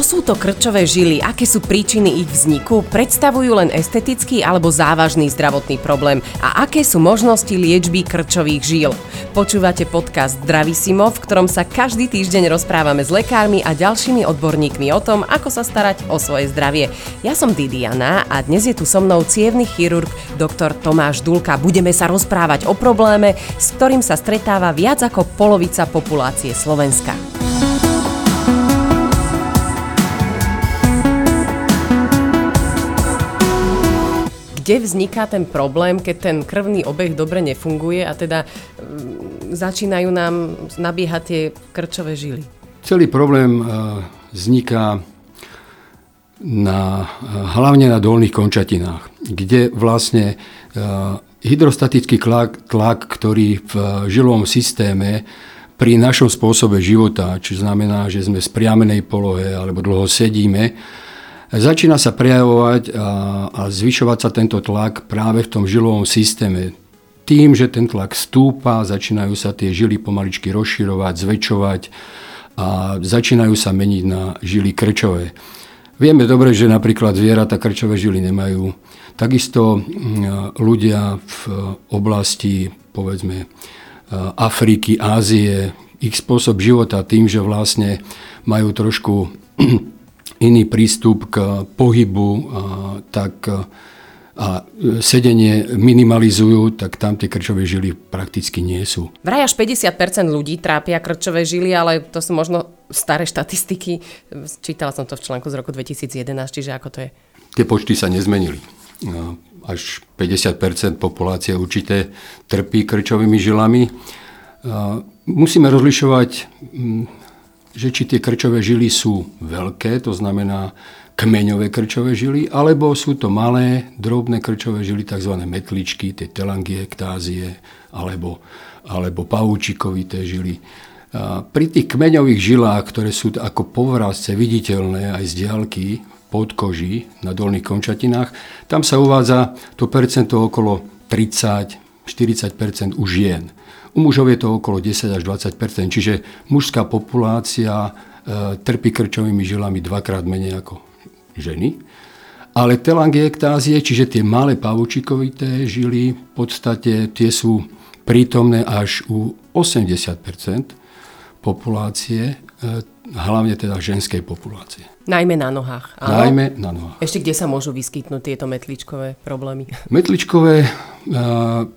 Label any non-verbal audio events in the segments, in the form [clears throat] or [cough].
Čo sú to krčové žily? Aké sú príčiny ich vzniku? Predstavujú len estetický alebo závažný zdravotný problém? A aké sú možnosti liečby krčových žil? Počúvate podcast Zdravisimo, v ktorom sa každý týždeň rozprávame s lekármi a ďalšími odborníkmi o tom, ako sa starať o svoje zdravie. Ja som Didiana a dnes je tu so mnou cievny chirurg dr. Tomáš Dulka. Budeme sa rozprávať o probléme, s ktorým sa stretáva viac ako polovica populácie Slovenska. Kde vzniká ten problém, keď ten krvný obeh dobre nefunguje a teda mm, začínajú nám nabiehať tie krčové žily? Celý problém e, vzniká na, e, hlavne na dolných končatinách, kde vlastne e, hydrostatický tlak, tlak, ktorý v žilovom systéme pri našom spôsobe života, čo znamená, že sme v spriamenej polohe alebo dlho sedíme, Začína sa prejavovať a, a zvyšovať sa tento tlak práve v tom žilovom systéme. Tým, že ten tlak stúpa, začínajú sa tie žily pomaličky rozširovať, zväčšovať a začínajú sa meniť na žily krčové. Vieme dobre, že napríklad zvieratá krčové žily nemajú. Takisto ľudia v oblasti, povedzme, Afriky, Ázie, ich spôsob života tým, že vlastne majú trošku iný prístup k pohybu, tak a sedenie minimalizujú, tak tam tie krčové žily prakticky nie sú. Vraj až 50% ľudí trápia krčové žily, ale to sú možno staré štatistiky. Čítala som to v článku z roku 2011, čiže ako to je? Tie počty sa nezmenili. Až 50% populácie určite trpí krčovými žilami. Musíme rozlišovať že či tie krčové žily sú veľké, to znamená kmeňové krčové žily, alebo sú to malé, drobné krčové žily, tzv. metličky, tie telangiektázie, alebo, alebo pavúčikovité žily. A pri tých kmeňových žilách, ktoré sú ako povrazce viditeľné aj z diálky pod koži na dolných končatinách, tam sa uvádza to percento okolo 30-40 u žien. U mužov je to okolo 10 až 20% čiže mužská populácia e, trpí krčovými žilami dvakrát menej ako ženy. Ale telangiektázie, čiže tie malé pavučikovité žily, v podstate tie sú prítomné až u 80 populácie, hlavne teda ženskej populácie. Najmä na nohách. Áno? Najmä na nohách. Ešte kde sa môžu vyskytnúť tieto metličkové problémy? [laughs] Metličkové a,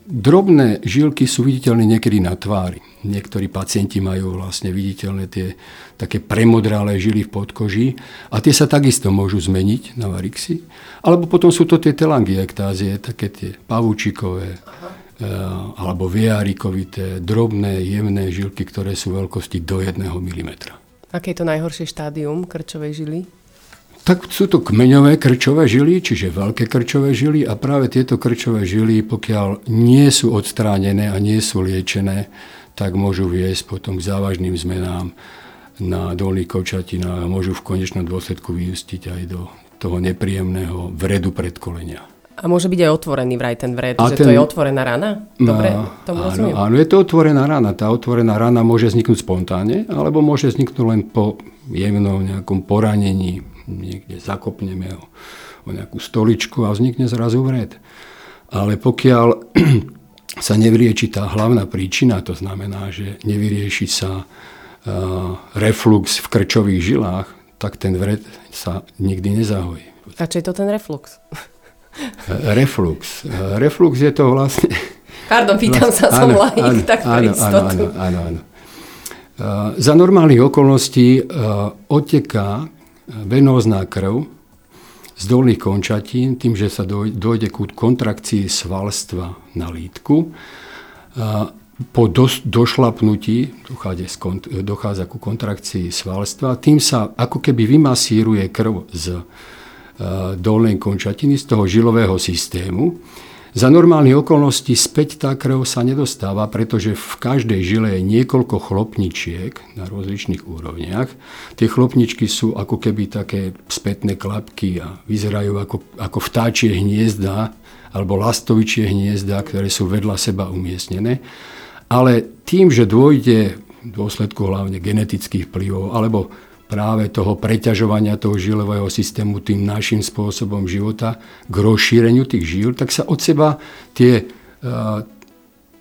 drobné žilky sú viditeľné niekedy na tvári. Niektorí pacienti majú vlastne viditeľné tie také premodralé žily v podkoži a tie sa takisto môžu zmeniť na varixy. Alebo potom sú to tie telangiektázie, také tie pavúčikové, alebo viarikovité, drobné, jemné žilky, ktoré sú veľkosti do 1 mm. Aké je to najhoršie štádium krčovej žily? Tak sú to kmeňové krčové žily, čiže veľké krčové žily a práve tieto krčové žily, pokiaľ nie sú odstránené a nie sú liečené, tak môžu viesť potom k závažným zmenám na dolných kočatinách a môžu v konečnom dôsledku vyústiť aj do toho nepríjemného vredu predkolenia. A môže byť aj otvorený vraj ten vred, a že ten, to je otvorená rana? Dobre, tomu áno, áno, je to otvorená rana. Tá otvorená rana môže vzniknúť spontánne, alebo môže vzniknúť len po jemnom nejakom poranení. Niekde zakopneme ho o nejakú stoličku a vznikne zrazu vred. Ale pokiaľ [clears throat] sa nevyrieši tá hlavná príčina, to znamená, že nevyrieši sa uh, reflux v krčových žilách, tak ten vred sa nikdy nezahojí. A čo je to ten reflux? [laughs] Reflux. Reflux je to vlastne... Pardon, pýtam sa, som áno, laik, áno, tak áno, áno, áno, áno, áno. Za normálnych okolností oteká venózná krv z dolných končatín tým, že sa dojde ku kontrakcii svalstva na lítku. Po došlapnutí dochádza, dochádza ku kontrakcii svalstva. Tým sa ako keby vymasíruje krv z dolnej končatiny, z toho žilového systému. Za normálnych okolností späť tá krv sa nedostáva, pretože v každej žile je niekoľko chlopničiek na rozličných úrovniach. Tie chlopničky sú ako keby také spätné klapky a vyzerajú ako, ako vtáčie hniezda alebo lastovičie hniezda, ktoré sú vedľa seba umiestnené. Ale tým, že dôjde v dôsledku hlavne genetických vplyvov alebo práve toho preťažovania toho žilového systému tým našim spôsobom života k rozšíreniu tých žil, tak sa od seba tie,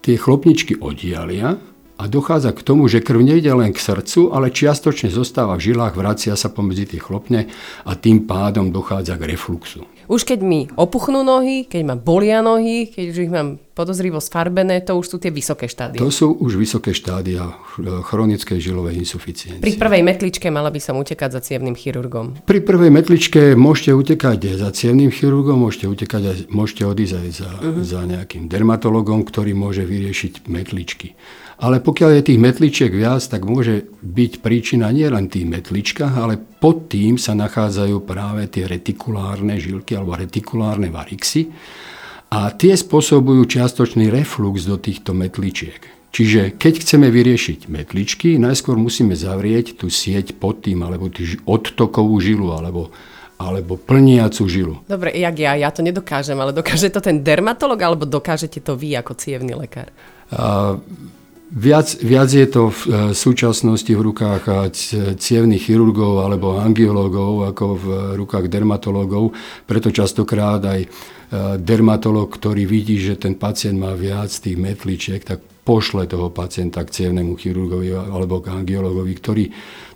tie chlopničky oddialia a dochádza k tomu, že krv nejde len k srdcu, ale čiastočne zostáva v žilách, vracia sa pomedzi tie chlopne a tým pádom dochádza k refluxu. Už keď mi opuchnú nohy, keď ma bolia nohy, keď už ich mám podozrivo sfarbené, to už sú tie vysoké štádia. To sú už vysoké štádia chronickej žilovej insuficiencie. Pri prvej metličke mala by som utekať za cievným chirurgom. Pri prvej metličke môžete utekať za cievným chirurgom, môžete, utekať aj, môžete odísť aj za, uh-huh. za nejakým dermatologom, ktorý môže vyriešiť metličky. Ale pokiaľ je tých metličiek viac, tak môže byť príčina nielen tých metličkách, ale pod tým sa nachádzajú práve tie retikulárne žilky alebo retikulárne varixy. A tie spôsobujú čiastočný reflux do týchto metličiek. Čiže keď chceme vyriešiť metličky, najskôr musíme zavrieť tú sieť pod tým, alebo tú odtokovú žilu, alebo alebo plniacu žilu. Dobre, jak ja? Ja to nedokážem, ale dokáže to ten dermatolog, alebo dokážete to vy ako cievný lekár? A, Viac, viac je to v e, súčasnosti v rukách e, cievných chirurgov alebo angiológov ako v rukách dermatológov. Preto častokrát aj e, dermatolog, ktorý vidí, že ten pacient má viac tých metličiek, tak pošle toho pacienta k cievnemu chirurgovi alebo k angiológovi, ktorý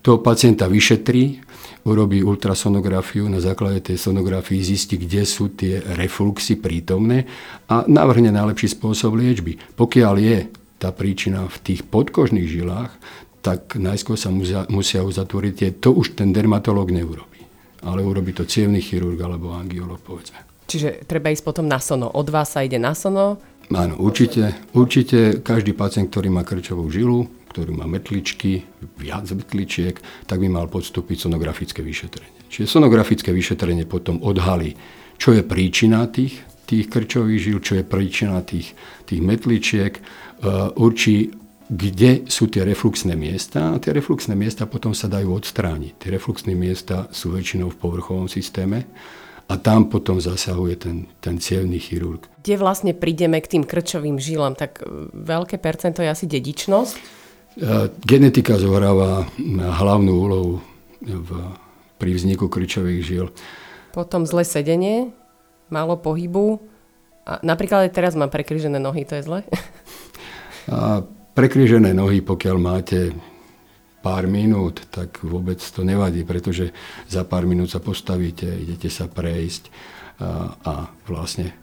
toho pacienta vyšetrí, urobí ultrasonografiu, na základe tej sonografii zistí, kde sú tie refluxy prítomné a navrhne najlepší spôsob liečby. Pokiaľ je tá príčina v tých podkožných žilách, tak najskôr sa musia, musia uzatvoriť. To už ten dermatológ neurobí. Ale urobí to cievný chirurg alebo angiolog, povedzme. Čiže treba ísť potom na sono. Od vás sa ide na sono? Áno, určite. Určite každý pacient, ktorý má krčovú žilu, ktorý má metličky, viac metličiek, tak by mal podstúpiť sonografické vyšetrenie. Čiže sonografické vyšetrenie potom odhalí, čo je príčina tých, tých krčových žil, čo je príčina tých, tých metličiek, E, určí, kde sú tie refluxné miesta a tie refluxné miesta potom sa dajú odstrániť. Tie refluxné miesta sú väčšinou v povrchovom systéme a tam potom zasahuje ten, ten cievný chirurg. Kde vlastne prídeme k tým krčovým žilám, tak e, veľké percento je asi dedičnosť? E, genetika zohráva hlavnú úlohu v, pri vzniku krčových žil. Potom zlé sedenie, málo pohybu. A napríklad aj teraz mám prekryžené nohy, to je zle? [laughs] A prekrížené nohy, pokiaľ máte pár minút, tak vôbec to nevadí, pretože za pár minút sa postavíte, idete sa prejsť a, a vlastne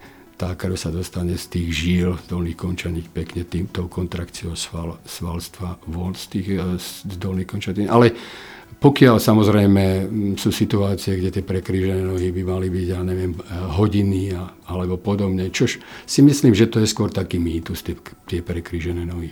tá krv sa dostane z tých žíl dolných končaník pekne týmto kontrakciou sval, svalstva von z tých z dolných končaník. Ale pokiaľ samozrejme sú situácie, kde tie prekrížené nohy by mali byť, ja neviem, hodiny a, alebo podobne, čož si myslím, že to je skôr taký mýtus, tie, tie prekrížené nohy.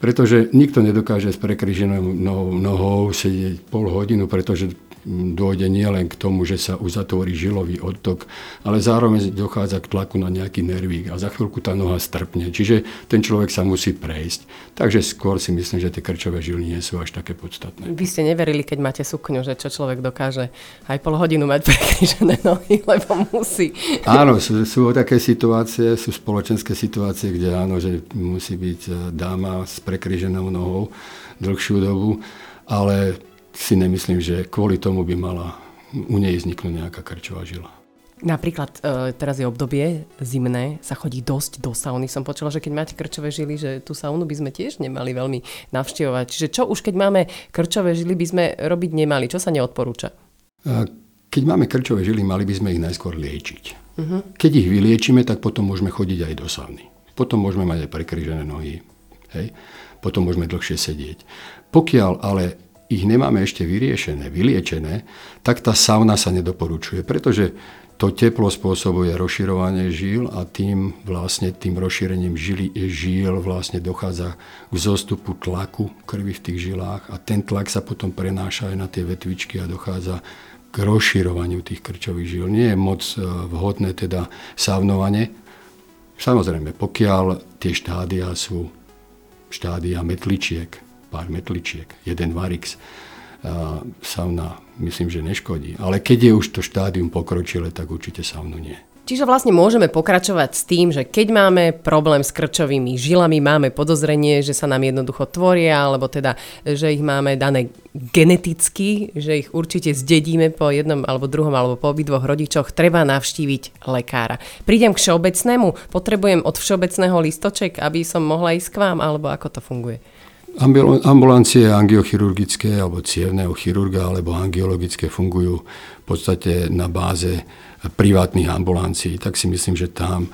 Pretože nikto nedokáže s prekríženou nohou, nohou sedieť pol hodinu, pretože dôjde nielen k tomu, že sa uzatvorí žilový odtok, ale zároveň dochádza k tlaku na nejaký nervík a za chvíľku tá noha strpne. Čiže ten človek sa musí prejsť. Takže skôr si myslím, že tie krčové žily nie sú až také podstatné. Vy ste neverili, keď máte sukňu, že čo človek dokáže aj pol hodinu mať prekrížené nohy, [laughs] lebo musí. Áno, sú, sú také situácie, sú spoločenské situácie, kde áno, že musí byť e, dáma s prekríženou nohou dlhšiu dobu, ale si nemyslím, že kvôli tomu by mala u nej vzniknúť nejaká krčová žila. Napríklad e, teraz je obdobie zimné, sa chodí dosť do sauny. Som počula, že keď máte krčové žily, že tú saunu by sme tiež nemali veľmi navštevovať. Čiže čo už keď máme krčové žily, by sme robiť nemali? Čo sa neodporúča? Keď máme krčové žily, mali by sme ich najskôr liečiť. Uh-huh. Keď ich vyliečíme, tak potom môžeme chodiť aj do sauny. Potom môžeme mať aj prekryžené nohy. Hej? Potom môžeme dlhšie sedieť. Pokiaľ ale ich nemáme ešte vyriešené, vyliečené, tak tá sauna sa nedoporučuje, pretože to teplo spôsobuje rozširovanie žíl a tým vlastne tým rozšírením žili, žíl vlastne dochádza k zostupu tlaku krvi v tých žilách a ten tlak sa potom prenáša aj na tie vetvičky a dochádza k rozširovaniu tých krčových žil. Nie je moc e, vhodné teda saunovanie. Samozrejme, pokiaľ tie štádia sú štádia metličiek, pár metličiek, jeden varix, sauna myslím, že neškodí. Ale keď je už to štádium pokročilé, tak určite saunu nie. Čiže vlastne môžeme pokračovať s tým, že keď máme problém s krčovými žilami, máme podozrenie, že sa nám jednoducho tvoria, alebo teda, že ich máme dané geneticky, že ich určite zdedíme po jednom alebo druhom alebo po obidvoch rodičoch, treba navštíviť lekára. Prídem k všeobecnému, potrebujem od všeobecného listoček, aby som mohla ísť k vám, alebo ako to funguje? Ambulancie angiochirurgické alebo cievného chirurga alebo angiologické fungujú v podstate na báze privátnych ambulancií, tak si myslím, že tam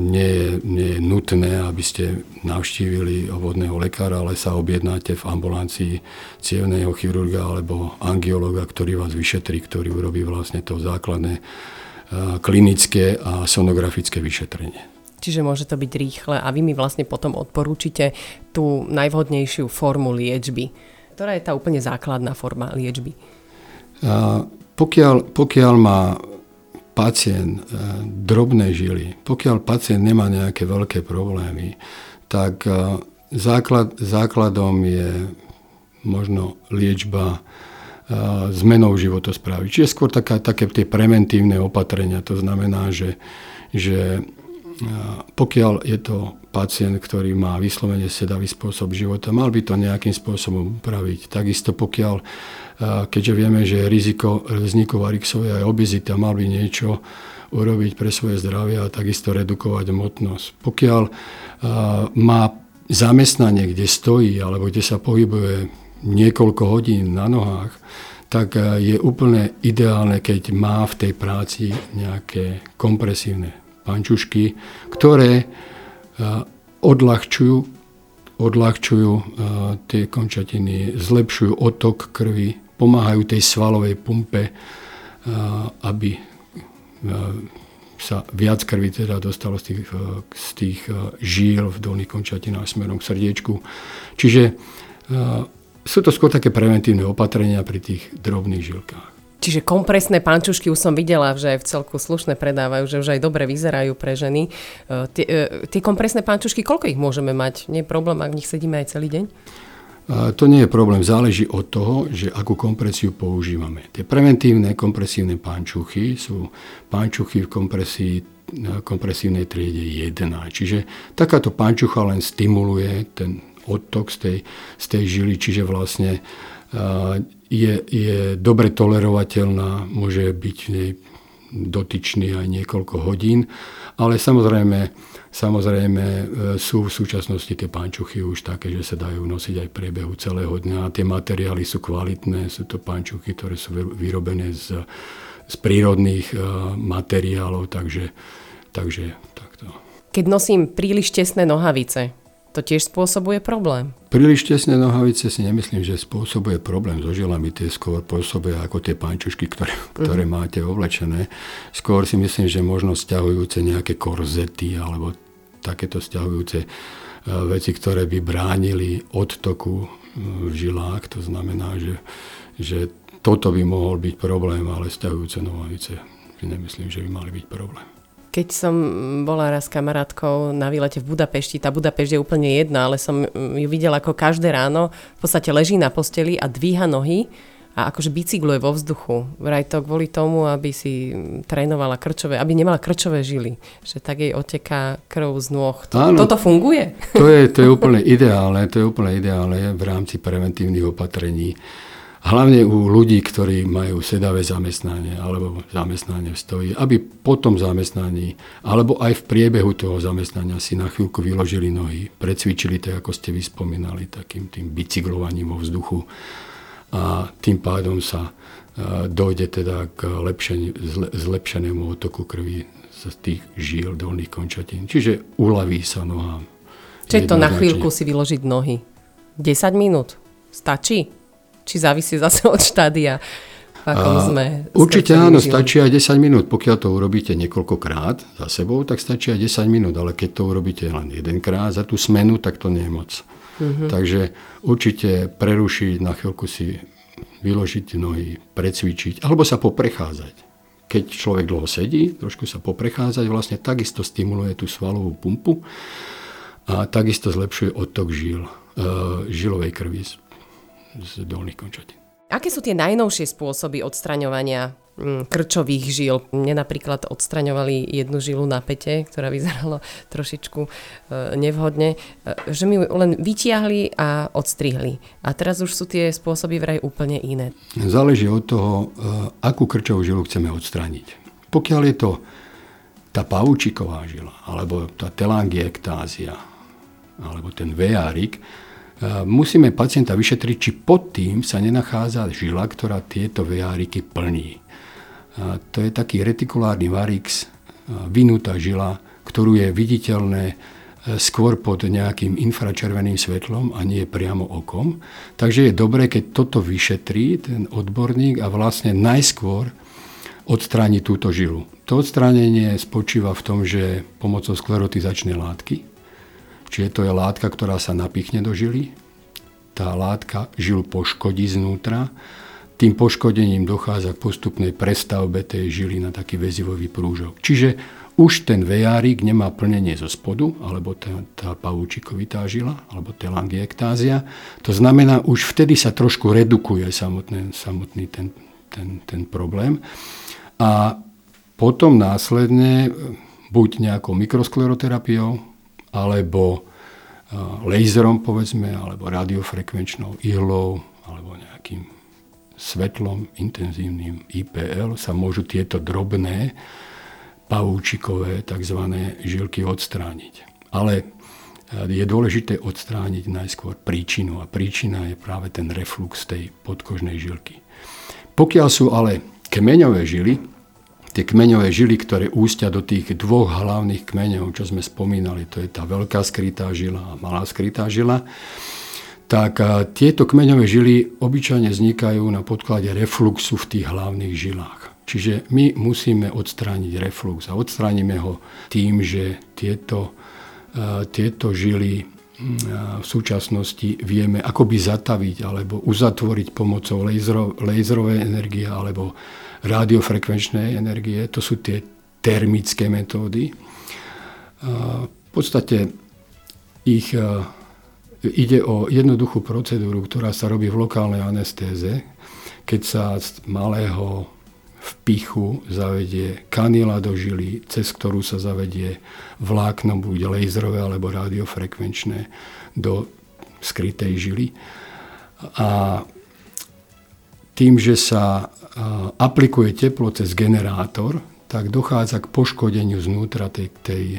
nie je, nie je nutné, aby ste navštívili obvodného lekára, ale sa objednáte v ambulancii cievného chirurga alebo angiologa, ktorý vás vyšetrí, ktorý urobí vlastne to základné klinické a sonografické vyšetrenie čiže môže to byť rýchle a vy mi vlastne potom odporúčite tú najvhodnejšiu formu liečby. Ktorá je tá úplne základná forma liečby? A pokiaľ, pokiaľ má pacient e, drobné žily, pokiaľ pacient nemá nejaké veľké problémy, tak e, základ, základom je možno liečba e, zmenou životosprávy. Čiže skôr taká, také tie preventívne opatrenia. To znamená, že, že pokiaľ je to pacient, ktorý má vyslovene sedavý spôsob života, mal by to nejakým spôsobom upraviť. Takisto pokiaľ, keďže vieme, že riziko vzniku varixovej aj obezita, mal by niečo urobiť pre svoje zdravie a takisto redukovať hmotnosť. Pokiaľ má zamestnanie, kde stojí alebo kde sa pohybuje niekoľko hodín na nohách, tak je úplne ideálne, keď má v tej práci nejaké kompresívne pančušky, ktoré e, odľahčujú, odľahčujú e, tie končatiny, zlepšujú otok krvi, pomáhajú tej svalovej pumpe, e, aby sa viac krvi teda dostalo z tých, z tých žíl v dolných končatinách smerom k srdiečku. Čiže sú to skôr také preventívne opatrenia pri tých drobných žilkách. Čiže kompresné pančušky už som videla, že v celku slušne predávajú, že už aj dobre vyzerajú pre ženy. E, tie, e, tie kompresné pančušky, koľko ich môžeme mať? Nie je problém, ak v nich sedíme aj celý deň? To nie je problém, záleží od toho, že akú kompresiu používame. Tie preventívne kompresívne pančuchy sú pančuchy v kompresii, kompresívnej triede 1. Čiže takáto pančucha len stimuluje ten odtok z tej, z tej žily, čiže vlastne je, je dobre tolerovateľná, môže byť v nej dotyčný aj niekoľko hodín, ale samozrejme, samozrejme e, sú v súčasnosti tie pančuchy už také, že sa dajú nosiť aj v priebehu celého dňa tie materiály sú kvalitné, sú to pančuchy, ktoré sú vyrobené z, z prírodných e, materiálov, takže, takže takto. Keď nosím príliš tesné nohavice, to tiež spôsobuje problém. Príliš tesné nohavice si nemyslím, že spôsobuje problém so žilami. Tie skôr pôsobia ako tie pančušky, ktoré, uh-huh. ktoré máte oblečené. Skôr si myslím, že možno stiahujúce nejaké korzety alebo takéto stiahujúce e, veci, ktoré by bránili odtoku e, v žilách. To znamená, že, že toto by mohol byť problém, ale stiahujúce nohavice si nemyslím, že by mali byť problém. Keď som bola raz kamarátkou na výlete v Budapešti, tá Budapešť je úplne jedna, ale som ju videla ako každé ráno, v podstate leží na posteli a dvíha nohy a akože bicykluje vo vzduchu. Vraj to kvôli tomu, aby si trénovala krčové, aby nemala krčové žily. Že tak jej oteká krv z nôh. To, Áno, toto funguje? To je, to je úplne ideálne, to je úplne ideálne v rámci preventívnych opatrení hlavne u ľudí, ktorí majú sedavé zamestnanie alebo zamestnanie v stoji, aby po tom zamestnaní alebo aj v priebehu toho zamestnania si na chvíľku vyložili nohy, precvičili to, ako ste vyspomínali, takým tým bicyklovaním vo vzduchu a tým pádom sa e, dojde teda k zlepšenému otoku krvi z tých žíl dolných končatín. Čiže uľaví sa nohám. Čiže to na chvíľku si vyložiť nohy. 10 minút? Stačí? Či závisí zase od štádia? Akom sme určite áno, žili. stačí aj 10 minút. Pokiaľ to urobíte niekoľkokrát za sebou, tak stačí aj 10 minút. Ale keď to urobíte len jedenkrát za tú smenu, tak to nie je moc. Uh-huh. Takže určite prerušiť, na chvíľku si vyložiť nohy, precvičiť, alebo sa poprechádzať. Keď človek dlho sedí, trošku sa poprechádzať, vlastne takisto stimuluje tú svalovú pumpu a takisto zlepšuje odtok žil, e, žilovej krvi z dolných končatín. Aké sú tie najnovšie spôsoby odstraňovania mm, krčových žil. Mne napríklad odstraňovali jednu žilu na pete, ktorá vyzerala [laughs] trošičku e, nevhodne, e, že mi ju len vytiahli a odstrihli. A teraz už sú tie spôsoby vraj úplne iné. Záleží od toho, e, akú krčovú žilu chceme odstrániť. Pokiaľ je to tá pavúčiková žila, alebo tá telangiektásia, alebo ten vejárik, musíme pacienta vyšetriť, či pod tým sa nenachádza žila, ktorá tieto vejáriky plní. A to je taký retikulárny varix, vynutá žila, ktorú je viditeľné e, skôr pod nejakým infračerveným svetlom a nie priamo okom. Takže je dobré, keď toto vyšetrí ten odborník a vlastne najskôr odstráni túto žilu. To odstránenie spočíva v tom, že pomocou sklerotizačnej látky, čiže to je látka, ktorá sa napichne do žily, tá látka žilu poškodí znútra tým poškodením dochádza k postupnej prestavbe tej žily na taký väzivový prúžok. Čiže už ten vejárik nemá plnenie zo spodu, alebo tá, tá pavúčikovitá žila, alebo telangiektázia. To znamená, už vtedy sa trošku redukuje samotný, samotný ten, ten, ten problém. A potom následne buď nejakou mikroskleroterapiou, alebo laserom, povedzme, alebo radiofrekvenčnou ihlou, alebo nejakým svetlom intenzívnym IPL sa môžu tieto drobné pavúčikové tzv. žilky odstrániť. Ale e, je dôležité odstrániť najskôr príčinu a príčina je práve ten reflux tej podkožnej žilky. Pokiaľ sú ale kmeňové žily, tie kmeňové žily, ktoré ústia do tých dvoch hlavných kmeňov, čo sme spomínali, to je tá veľká skrytá žila a malá skrytá žila, tak tieto kmeňové žily obyčajne vznikajú na podklade refluxu v tých hlavných žilách. Čiže my musíme odstrániť reflux a odstránime ho tým, že tieto, tieto žily v súčasnosti vieme akoby zataviť alebo uzatvoriť pomocou laserov, laserovej energie alebo radiofrekvenčnej energie. To sú tie termické metódy. V podstate ich Ide o jednoduchú procedúru, ktorá sa robí v lokálnej anestéze, keď sa z malého vpichu zavedie kanila do žily, cez ktorú sa zavedie vlákno, buď laserové alebo radiofrekvenčné, do skrytej žily. A tým, že sa aplikuje teplo cez generátor, tak dochádza k poškodeniu znútra tej, tej,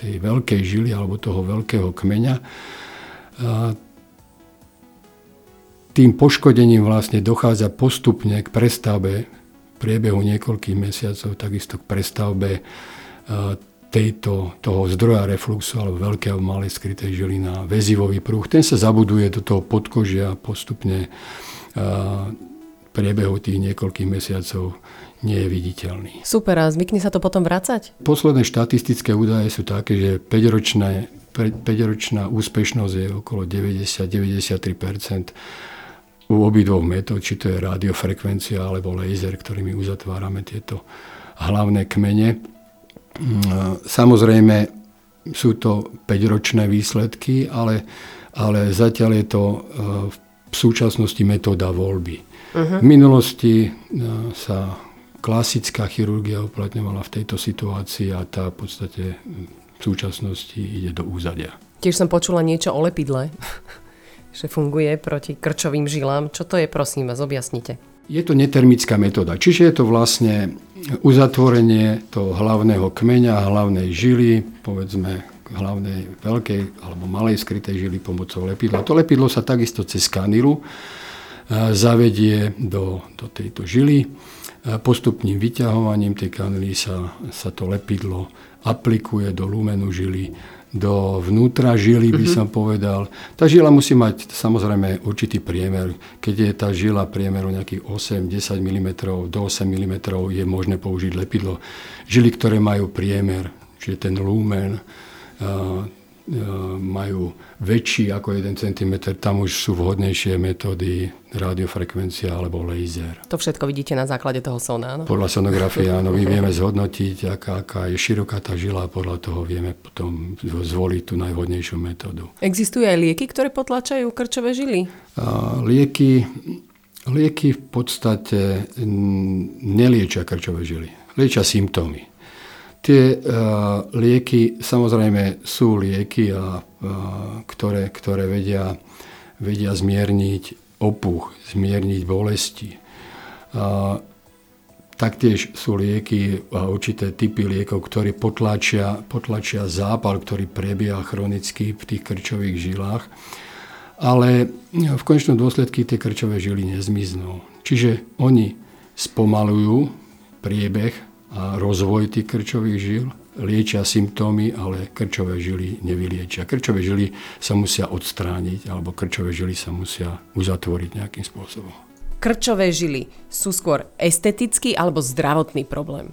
tej veľkej žily alebo toho veľkého kmeňa tým poškodením vlastne dochádza postupne k prestavbe v priebehu niekoľkých mesiacov, takisto k prestavbe tejto, toho zdroja refluxu alebo veľkého malej skrytej žily na väzivový prúh. Ten sa zabuduje do toho podkožia postupne priebehu tých niekoľkých mesiacov nie je viditeľný. Super, a zvykne sa to potom vracať? Posledné štatistické údaje sú také, že 5-ročné 5-ročná úspešnosť je okolo 90-93% u obidvoch metód, či to je radiofrekvencia alebo laser, ktorými uzatvárame tieto hlavné kmene. Mm, samozrejme sú to 5-ročné výsledky, ale, ale zatiaľ je to e, v súčasnosti metóda voľby. Uh-huh. V minulosti e, sa klasická chirurgia uplatňovala v tejto situácii a tá v podstate v súčasnosti ide do úzadia. Tiež som počula niečo o lepidle, [laughs] že funguje proti krčovým žilám. Čo to je, prosím vás, objasnite. Je to netermická metóda, čiže je to vlastne uzatvorenie toho hlavného kmeňa, hlavnej žily, povedzme hlavnej veľkej alebo malej skrytej žily pomocou lepidla. To lepidlo sa takisto cez kanilu zavedie do, do tejto žily. Postupným vyťahovaním tej kanily sa, sa to lepidlo aplikuje do lumenu žily, do vnútra žily by mhm. som povedal. Tá žila musí mať samozrejme určitý priemer. Keď je tá žila priemeru nejakých 8-10 mm, do 8 mm je možné použiť lepidlo. Žily, ktoré majú priemer, čiže ten lumen, E, majú väčší ako 1 cm, tam už sú vhodnejšie metódy radiofrekvencia alebo laser. To všetko vidíte na základe toho sona, áno? Podľa sonografie, áno, my [laughs] vieme zhodnotiť, aká, aká je široká tá žila a podľa toho vieme potom zvoliť tú najvhodnejšiu metódu. Existujú aj lieky, ktoré potlačajú krčové žily? A, lieky Lieky v podstate neliečia krčové žily, liečia symptómy. Tie uh, lieky, samozrejme, sú lieky, a, uh, ktoré, ktoré vedia, vedia zmierniť opuch, zmierniť bolesti. Uh, taktiež sú lieky a určité typy liekov, ktoré potlačia, potlačia zápal, ktorý prebieha chronicky v tých krčových žilách ale v konečnom dôsledku tie krčové žily nezmiznú. Čiže oni spomalujú priebeh a rozvoj tých krčových žil, liečia symptómy, ale krčové žily nevyliečia. Krčové žily sa musia odstrániť, alebo krčové žily sa musia uzatvoriť nejakým spôsobom. Krčové žily sú skôr estetický alebo zdravotný problém?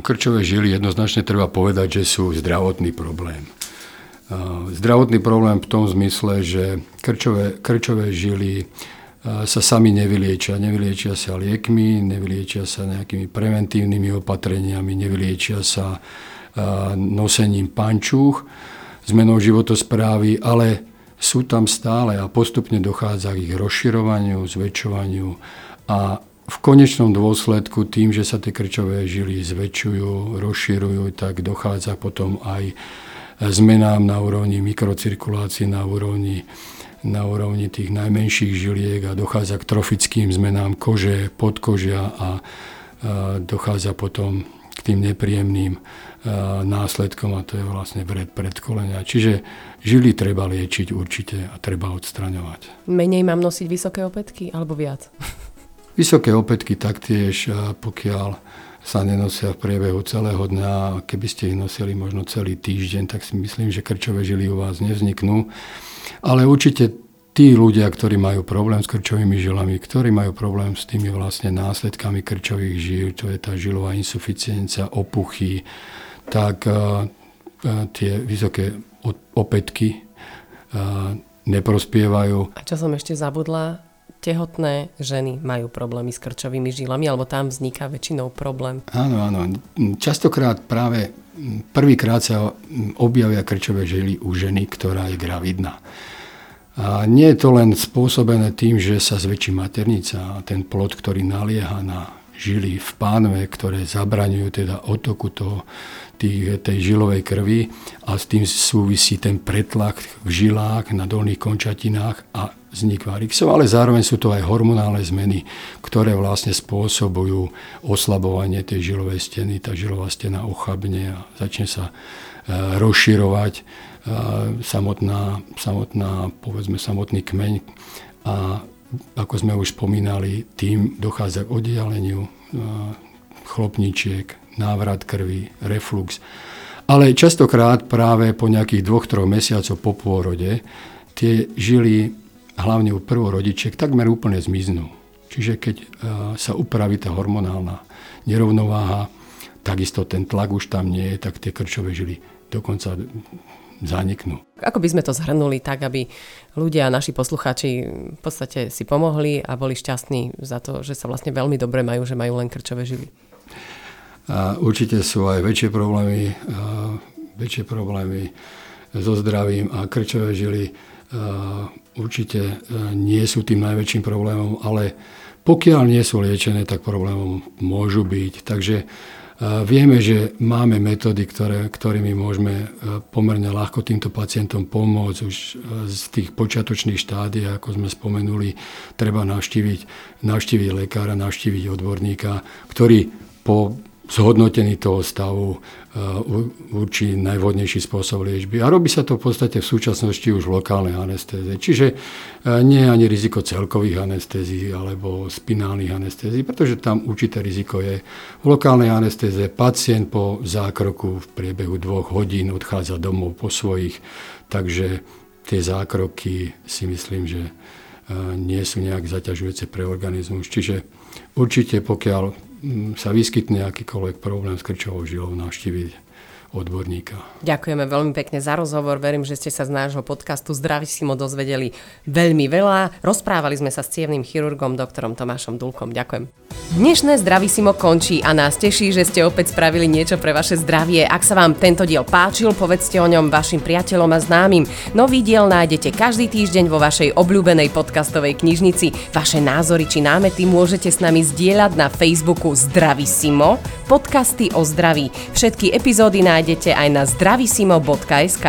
Krčové žily jednoznačne treba povedať, že sú zdravotný problém. Zdravotný problém v tom zmysle, že krčové, krčové žily sa sami nevyliečia. Nevyliečia sa liekmi, nevyliečia sa nejakými preventívnymi opatreniami, nevyliečia sa nosením pančúch, zmenou životosprávy, ale sú tam stále a postupne dochádza k ich rozširovaniu, zväčšovaniu a v konečnom dôsledku tým, že sa tie krčové žily zväčšujú, rozširujú, tak dochádza potom aj zmenám na úrovni mikrocirkulácie, na úrovni, na úrovni tých najmenších žiliek a dochádza k trofickým zmenám kože, podkožia a, dochádza potom k tým nepríjemným následkom a to je vlastne vred predkolenia. Čiže žily treba liečiť určite a treba odstraňovať. Menej mám nosiť vysoké opätky alebo viac? [laughs] Vysoké opätky taktiež, pokiaľ sa nenosia v priebehu celého dňa keby ste ich nosili možno celý týždeň, tak si myslím, že krčové žily u vás nevzniknú. Ale určite tí ľudia, ktorí majú problém s krčovými žilami, ktorí majú problém s tými vlastne následkami krčových žil, to je tá žilová insuficiencia, opuchy, tak uh, tie vysoké opätky uh, neprospievajú. A čo som ešte zabudla, tehotné ženy majú problémy s krčovými žilami, alebo tam vzniká väčšinou problém? Áno, áno. Častokrát práve prvýkrát sa objavia krčové žily u ženy, ktorá je gravidná. A nie je to len spôsobené tým, že sa zväčší maternica a ten plod, ktorý nalieha na žily v pánve, ktoré zabraňujú teda otoku toho, tých, tej žilovej krvi a s tým súvisí ten pretlak v žilách na dolných končatinách a vznik varixov, ale zároveň sú to aj hormonálne zmeny, ktoré vlastne spôsobujú oslabovanie tej žilovej steny. Tá žilová stena ochabne a začne sa e, rozširovať e, samotná, samotná, povedzme, samotný kmeň a ako sme už spomínali, tým dochádza k oddialeniu e, chlopničiek, návrat krvi, reflux. Ale častokrát práve po nejakých dvoch, troch mesiacoch po pôrode tie žily hlavne u prvorodičiek, takmer úplne zmiznú. Čiže keď e, sa upraví tá hormonálna nerovnováha, takisto ten tlak už tam nie je, tak tie krčové žily dokonca zaniknú. Ako by sme to zhrnuli tak, aby ľudia, naši poslucháči v podstate si pomohli a boli šťastní za to, že sa vlastne veľmi dobre majú, že majú len krčové žily? A určite sú aj väčšie problémy, väčšie problémy so zdravím a krčové žily určite e, nie sú tým najväčším problémom, ale pokiaľ nie sú liečené, tak problémom môžu byť. Takže e, vieme, že máme metódy, ktoré, ktorými môžeme e, pomerne ľahko týmto pacientom pomôcť. Už z tých počiatočných štádií, ako sme spomenuli, treba navštíviť, navštíviť lekára, navštíviť odborníka, ktorý po zhodnotení toho stavu uh, určí najvhodnejší spôsob liečby. A robí sa to v podstate v súčasnosti už v lokálnej anestéze. Čiže uh, nie je ani riziko celkových anestézií alebo spinálnych anestézií, pretože tam určité riziko je. V lokálnej anestéze pacient po zákroku v priebehu dvoch hodín odchádza domov po svojich, takže tie zákroky si myslím, že uh, nie sú nejak zaťažujúce pre organizmus. Čiže určite pokiaľ sa vyskytne akýkoľvek problém s krčovou žilou, navštíviť odborníka. Ďakujeme veľmi pekne za rozhovor. Verím, že ste sa z nášho podcastu Zdravisimo dozvedeli veľmi veľa. Rozprávali sme sa s cievným chirurgom doktorom Tomášom Dulkom. Ďakujem. Dnešné Zdravisimo končí a nás teší, že ste opäť spravili niečo pre vaše zdravie. Ak sa vám tento diel páčil, povedzte o ňom vašim priateľom a známym. Nový diel nájdete každý týždeň vo vašej obľúbenej podcastovej knižnici. Vaše názory či námety môžete s nami zdieľať na Facebooku Zdravisimo, podcasty o zdraví. Všetky epizódy nájdete aj na zdravisimo.sk.